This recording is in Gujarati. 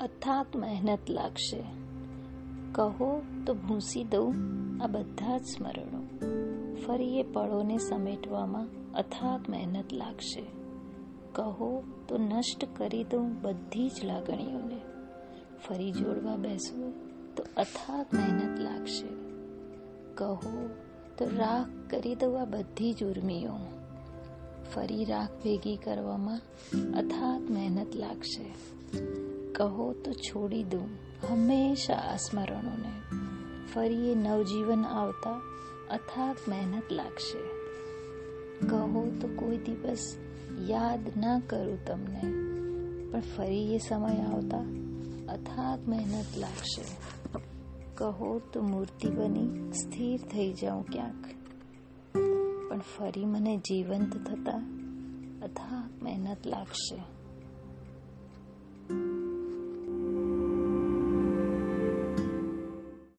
અથાગ મહેનત લાગશે. કહો તો ભૂંસી દઉં આ બધા જ સ્મરણો. ફરી એ પળોને સમેટવામાં અથાક મહેનત લાગશે. કહો તો નષ્ટ કરી દઉં બધી જ લાગણીઓને. ફરી જોડવા બેસવું તો અથાક મહેનત લાગશે. કહો તો રાખ કરી દઉં આ બધી જ ઉર્મીઓ. ફરી રાખ ભેગી કરવામાં અથાગ મહેનત લાગશે. કહો તો છોડી દઉં. હંમેશા આ સ્મરણોને. ફરી એ નવજીવન આવતા અથાગ મહેનત લાગશે. કહો તો કોઈ દિવસ યાદ ના કરું તમને, પણ ફરી એ સમય આવતા અથાગ મહેનત લાગશે. કહો તો મૂર્તિ બની, સ્થિર થઈ જાઉં ક્યાંક, પણ ફરી મને જીવંત થતા અથાગ મહેનત લાગશે.